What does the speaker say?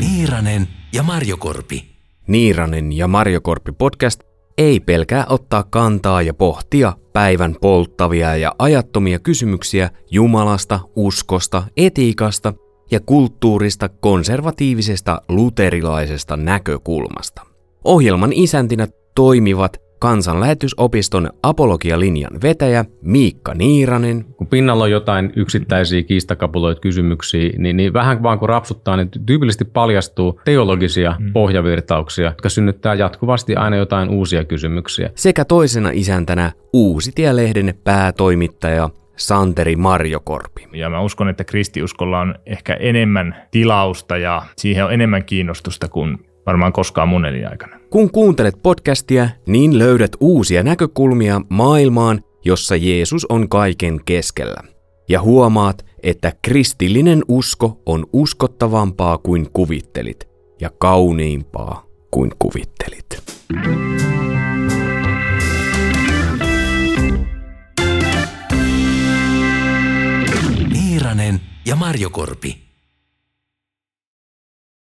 Niiranen ja Marjokorpi. Niiranen ja Marjokorpi podcast ei pelkää ottaa kantaa ja pohtia päivän polttavia ja ajattomia kysymyksiä Jumalasta, uskosta, etiikasta ja kulttuurista konservatiivisesta luterilaisesta näkökulmasta. Ohjelman isäntinä toimivat kansanlähetysopiston apologialinjan vetäjä Miikka Niiranen. Kun pinnalla on jotain yksittäisiä kiistakapuloita kysymyksiä, niin, niin vähän vaan kun rapsuttaa, niin tyypillisesti paljastuu teologisia mm. pohjavirtauksia, jotka synnyttää jatkuvasti aina jotain uusia kysymyksiä. Sekä toisena isäntänä Uusitie-lehden päätoimittaja Santeri Marjokorpi. Ja mä uskon, että kristiuskolla on ehkä enemmän tilausta ja siihen on enemmän kiinnostusta kuin varmaan koskaan mun elinaikana. Kun kuuntelet podcastia, niin löydät uusia näkökulmia maailmaan, jossa Jeesus on kaiken keskellä. Ja huomaat, että kristillinen usko on uskottavampaa kuin kuvittelit ja kauniimpaa kuin kuvittelit. Niiranen ja Marjokorpi.